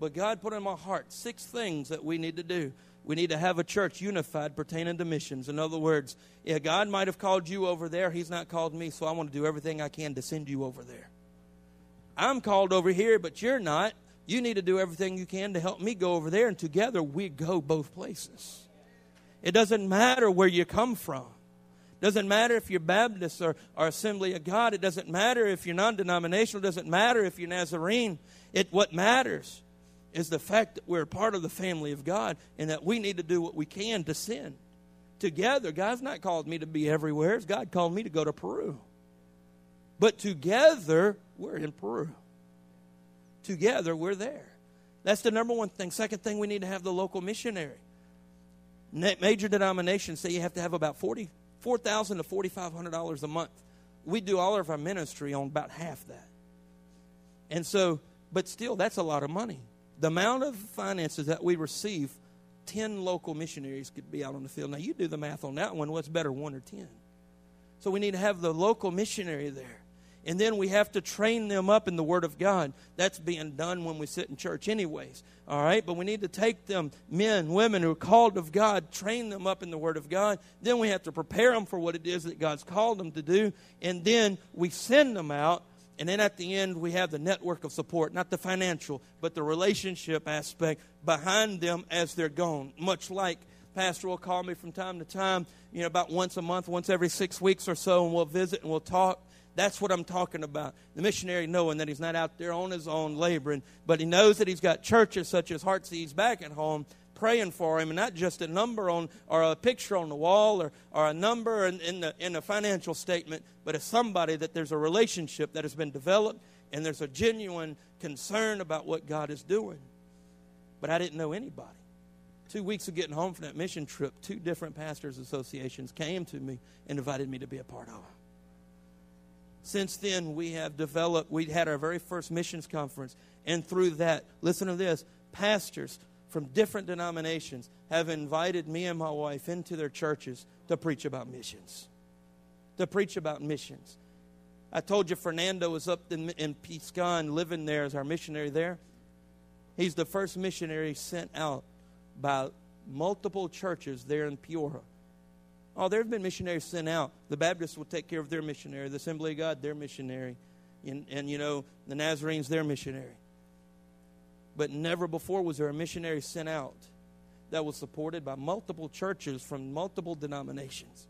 But God put in my heart six things that we need to do. We need to have a church unified pertaining to missions. In other words, yeah, God might have called you over there. He's not called me, so I want to do everything I can to send you over there. I'm called over here, but you're not. You need to do everything you can to help me go over there, and together we go both places. It doesn't matter where you come from. It doesn't matter if you're Baptist or, or Assembly of God. It doesn't matter if you're non denominational. It doesn't matter if you're Nazarene. It, what matters is the fact that we're part of the family of God and that we need to do what we can to sin. Together, God's not called me to be everywhere. God called me to go to Peru. But together, we're in Peru. Together, we're there. That's the number one thing. Second thing, we need to have the local missionary major denominations say you have to have about forty four thousand to forty five hundred dollars a month. We do all of our ministry on about half that, and so, but still, that's a lot of money. The amount of finances that we receive 10 local missionaries could be out on the field. Now, you do the math on that one. What's better, one or 10? So we need to have the local missionary there. And then we have to train them up in the Word of God. That's being done when we sit in church, anyways. All right? But we need to take them, men, women who are called of God, train them up in the Word of God. Then we have to prepare them for what it is that God's called them to do. And then we send them out. And then at the end, we have the network of support, not the financial, but the relationship aspect behind them as they're gone. Much like Pastor will call me from time to time, you know, about once a month, once every six weeks or so, and we'll visit and we'll talk. That's what I'm talking about. The missionary knowing that he's not out there on his own laboring, but he knows that he's got churches such as Heartsease back at home praying for him, and not just a number on or a picture on the wall or, or a number in, in, the, in a financial statement, but as somebody that there's a relationship that has been developed and there's a genuine concern about what God is doing. But I didn't know anybody. Two weeks of getting home from that mission trip, two different pastors' associations came to me and invited me to be a part of. Since then, we have developed, we had our very first missions conference, and through that, listen to this pastors from different denominations have invited me and my wife into their churches to preach about missions. To preach about missions. I told you Fernando was up in, in Piscan living there as our missionary there. He's the first missionary sent out by multiple churches there in Piura Oh, there have been missionaries sent out. The Baptists will take care of their missionary. The Assembly of God, their missionary. And, and, you know, the Nazarenes, their missionary. But never before was there a missionary sent out that was supported by multiple churches from multiple denominations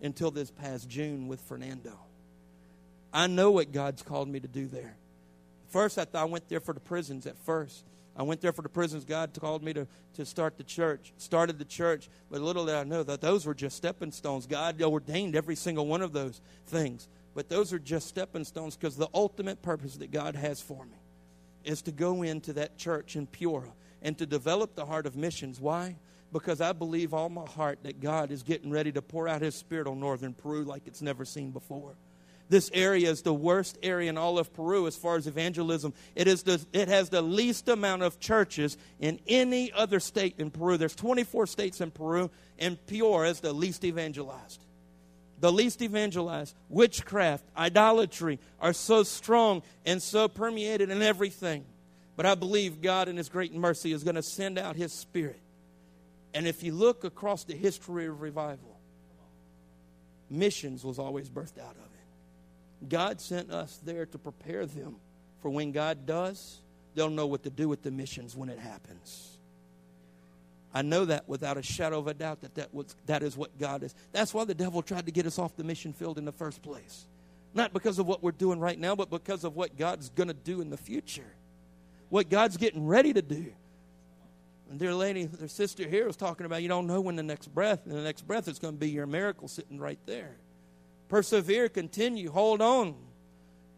until this past June with Fernando. I know what God's called me to do there. First, I thought I went there for the prisons at first. I went there for the prisons. God called me to, to start the church, started the church. But little did I know that those were just stepping stones. God ordained every single one of those things. But those are just stepping stones because the ultimate purpose that God has for me is to go into that church in Piura and to develop the heart of missions. Why? Because I believe all my heart that God is getting ready to pour out His Spirit on northern Peru like it's never seen before. This area is the worst area in all of Peru as far as evangelism. It, is the, it has the least amount of churches in any other state in Peru. There's 24 states in Peru, and Piura is the least evangelized. The least evangelized. Witchcraft, idolatry are so strong and so permeated in everything. But I believe God, in His great mercy, is going to send out His Spirit. And if you look across the history of revival, missions was always birthed out of. God sent us there to prepare them for when God does, they'll know what to do with the missions when it happens. I know that without a shadow of a doubt that that, was, that is what God is. That's why the devil tried to get us off the mission field in the first place. Not because of what we're doing right now, but because of what God's going to do in the future. What God's getting ready to do. And dear lady, their sister here was talking about you don't know when the next breath, and the next breath is going to be your miracle sitting right there. Persevere, continue, hold on.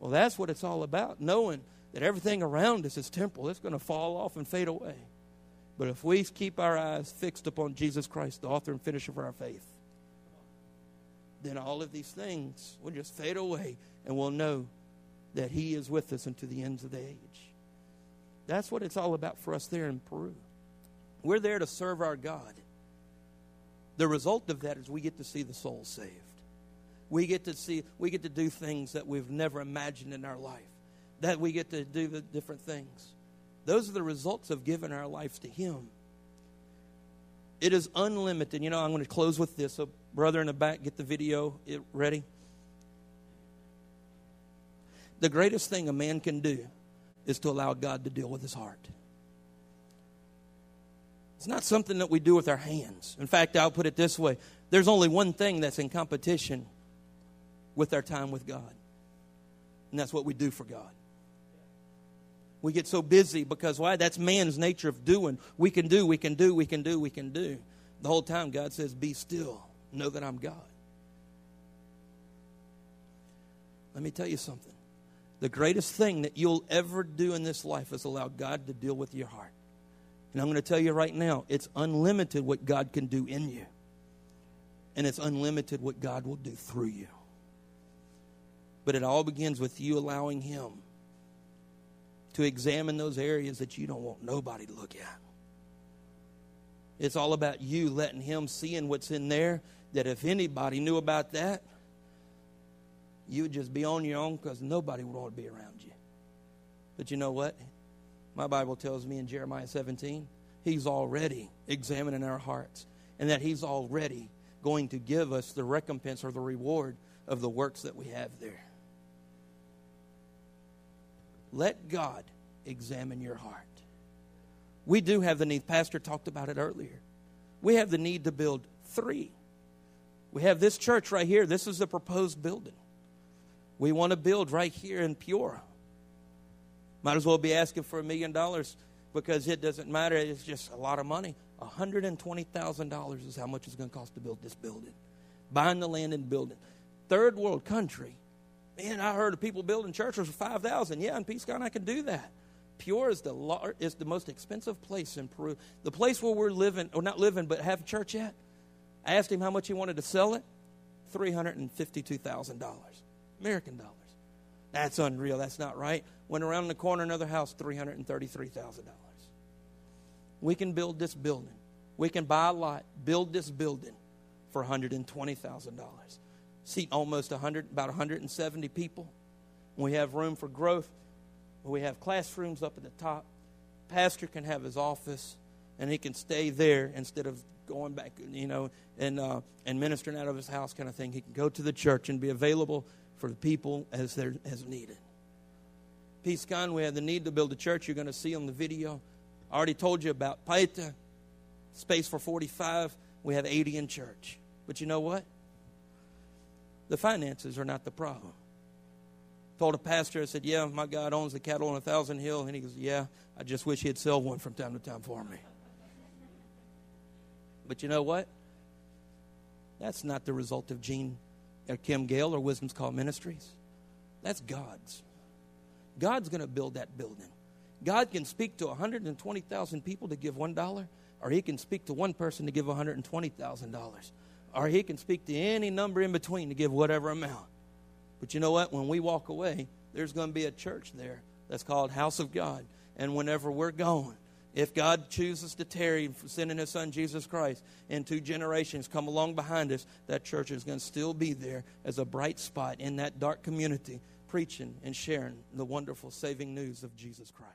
Well, that's what it's all about, knowing that everything around us is temporal. It's going to fall off and fade away. But if we keep our eyes fixed upon Jesus Christ, the author and finisher of our faith, then all of these things will just fade away and we'll know that He is with us unto the ends of the age. That's what it's all about for us there in Peru. We're there to serve our God. The result of that is we get to see the soul saved. We get to see, we get to do things that we've never imagined in our life. That we get to do the different things. Those are the results of giving our lives to Him. It is unlimited. You know, I'm going to close with this. So, brother in the back, get the video ready. The greatest thing a man can do is to allow God to deal with his heart. It's not something that we do with our hands. In fact, I'll put it this way there's only one thing that's in competition with our time with God. And that's what we do for God. We get so busy because why? That's man's nature of doing. We can do, we can do, we can do, we can do. The whole time God says, Be still, know that I'm God. Let me tell you something. The greatest thing that you'll ever do in this life is allow God to deal with your heart. And I'm going to tell you right now, it's unlimited what God can do in you. And it's unlimited what God will do through you. But it all begins with you allowing Him to examine those areas that you don't want nobody to look at. It's all about you letting Him seeing what's in there. That if anybody knew about that, you would just be on your own because nobody would want to be around you. But you know what? My Bible tells me in Jeremiah 17, He's already examining our hearts and that He's already going to give us the recompense or the reward of the works that we have there. Let God examine your heart. We do have the need. Pastor talked about it earlier. We have the need to build three. We have this church right here. This is the proposed building. We want to build right here in Piura. Might as well be asking for a million dollars because it doesn't matter. It's just a lot of money. $120,000 is how much it's going to cost to build this building. Buying the land and building. Third world country. Man, I heard of people building churches for 5000 Yeah, in Peascon, I can do that. Piura is the, lar- is the most expensive place in Peru. The place where we're living, or not living, but have church at. I asked him how much he wanted to sell it. $352,000. American dollars. That's unreal. That's not right. Went around the corner, another house, $333,000. We can build this building. We can buy a lot, build this building for $120,000. Seat almost 100, about 170 people. We have room for growth. We have classrooms up at the top. Pastor can have his office, and he can stay there instead of going back, you know, and uh, and ministering out of his house, kind of thing. He can go to the church and be available for the people as they're as needed. Peascon, we have the need to build a church. You're going to see on the video. I already told you about Paita, space for 45. We have 80 in church. But you know what? The finances are not the problem. Told a pastor, I said, Yeah, my God owns the cattle on a thousand hill. And he goes, Yeah, I just wish he'd sell one from time to time for me. But you know what? That's not the result of Gene or Kim Gale or Wisdom's Call Ministries. That's God's. God's going to build that building. God can speak to 120,000 people to give $1, or He can speak to one person to give $120,000, or He can speak to any number in between to give whatever amount. But you know what? When we walk away, there's going to be a church there that's called House of God. And whenever we're gone, if God chooses to tarry sending His Son Jesus Christ, and two generations come along behind us, that church is going to still be there as a bright spot in that dark community, preaching and sharing the wonderful saving news of Jesus Christ.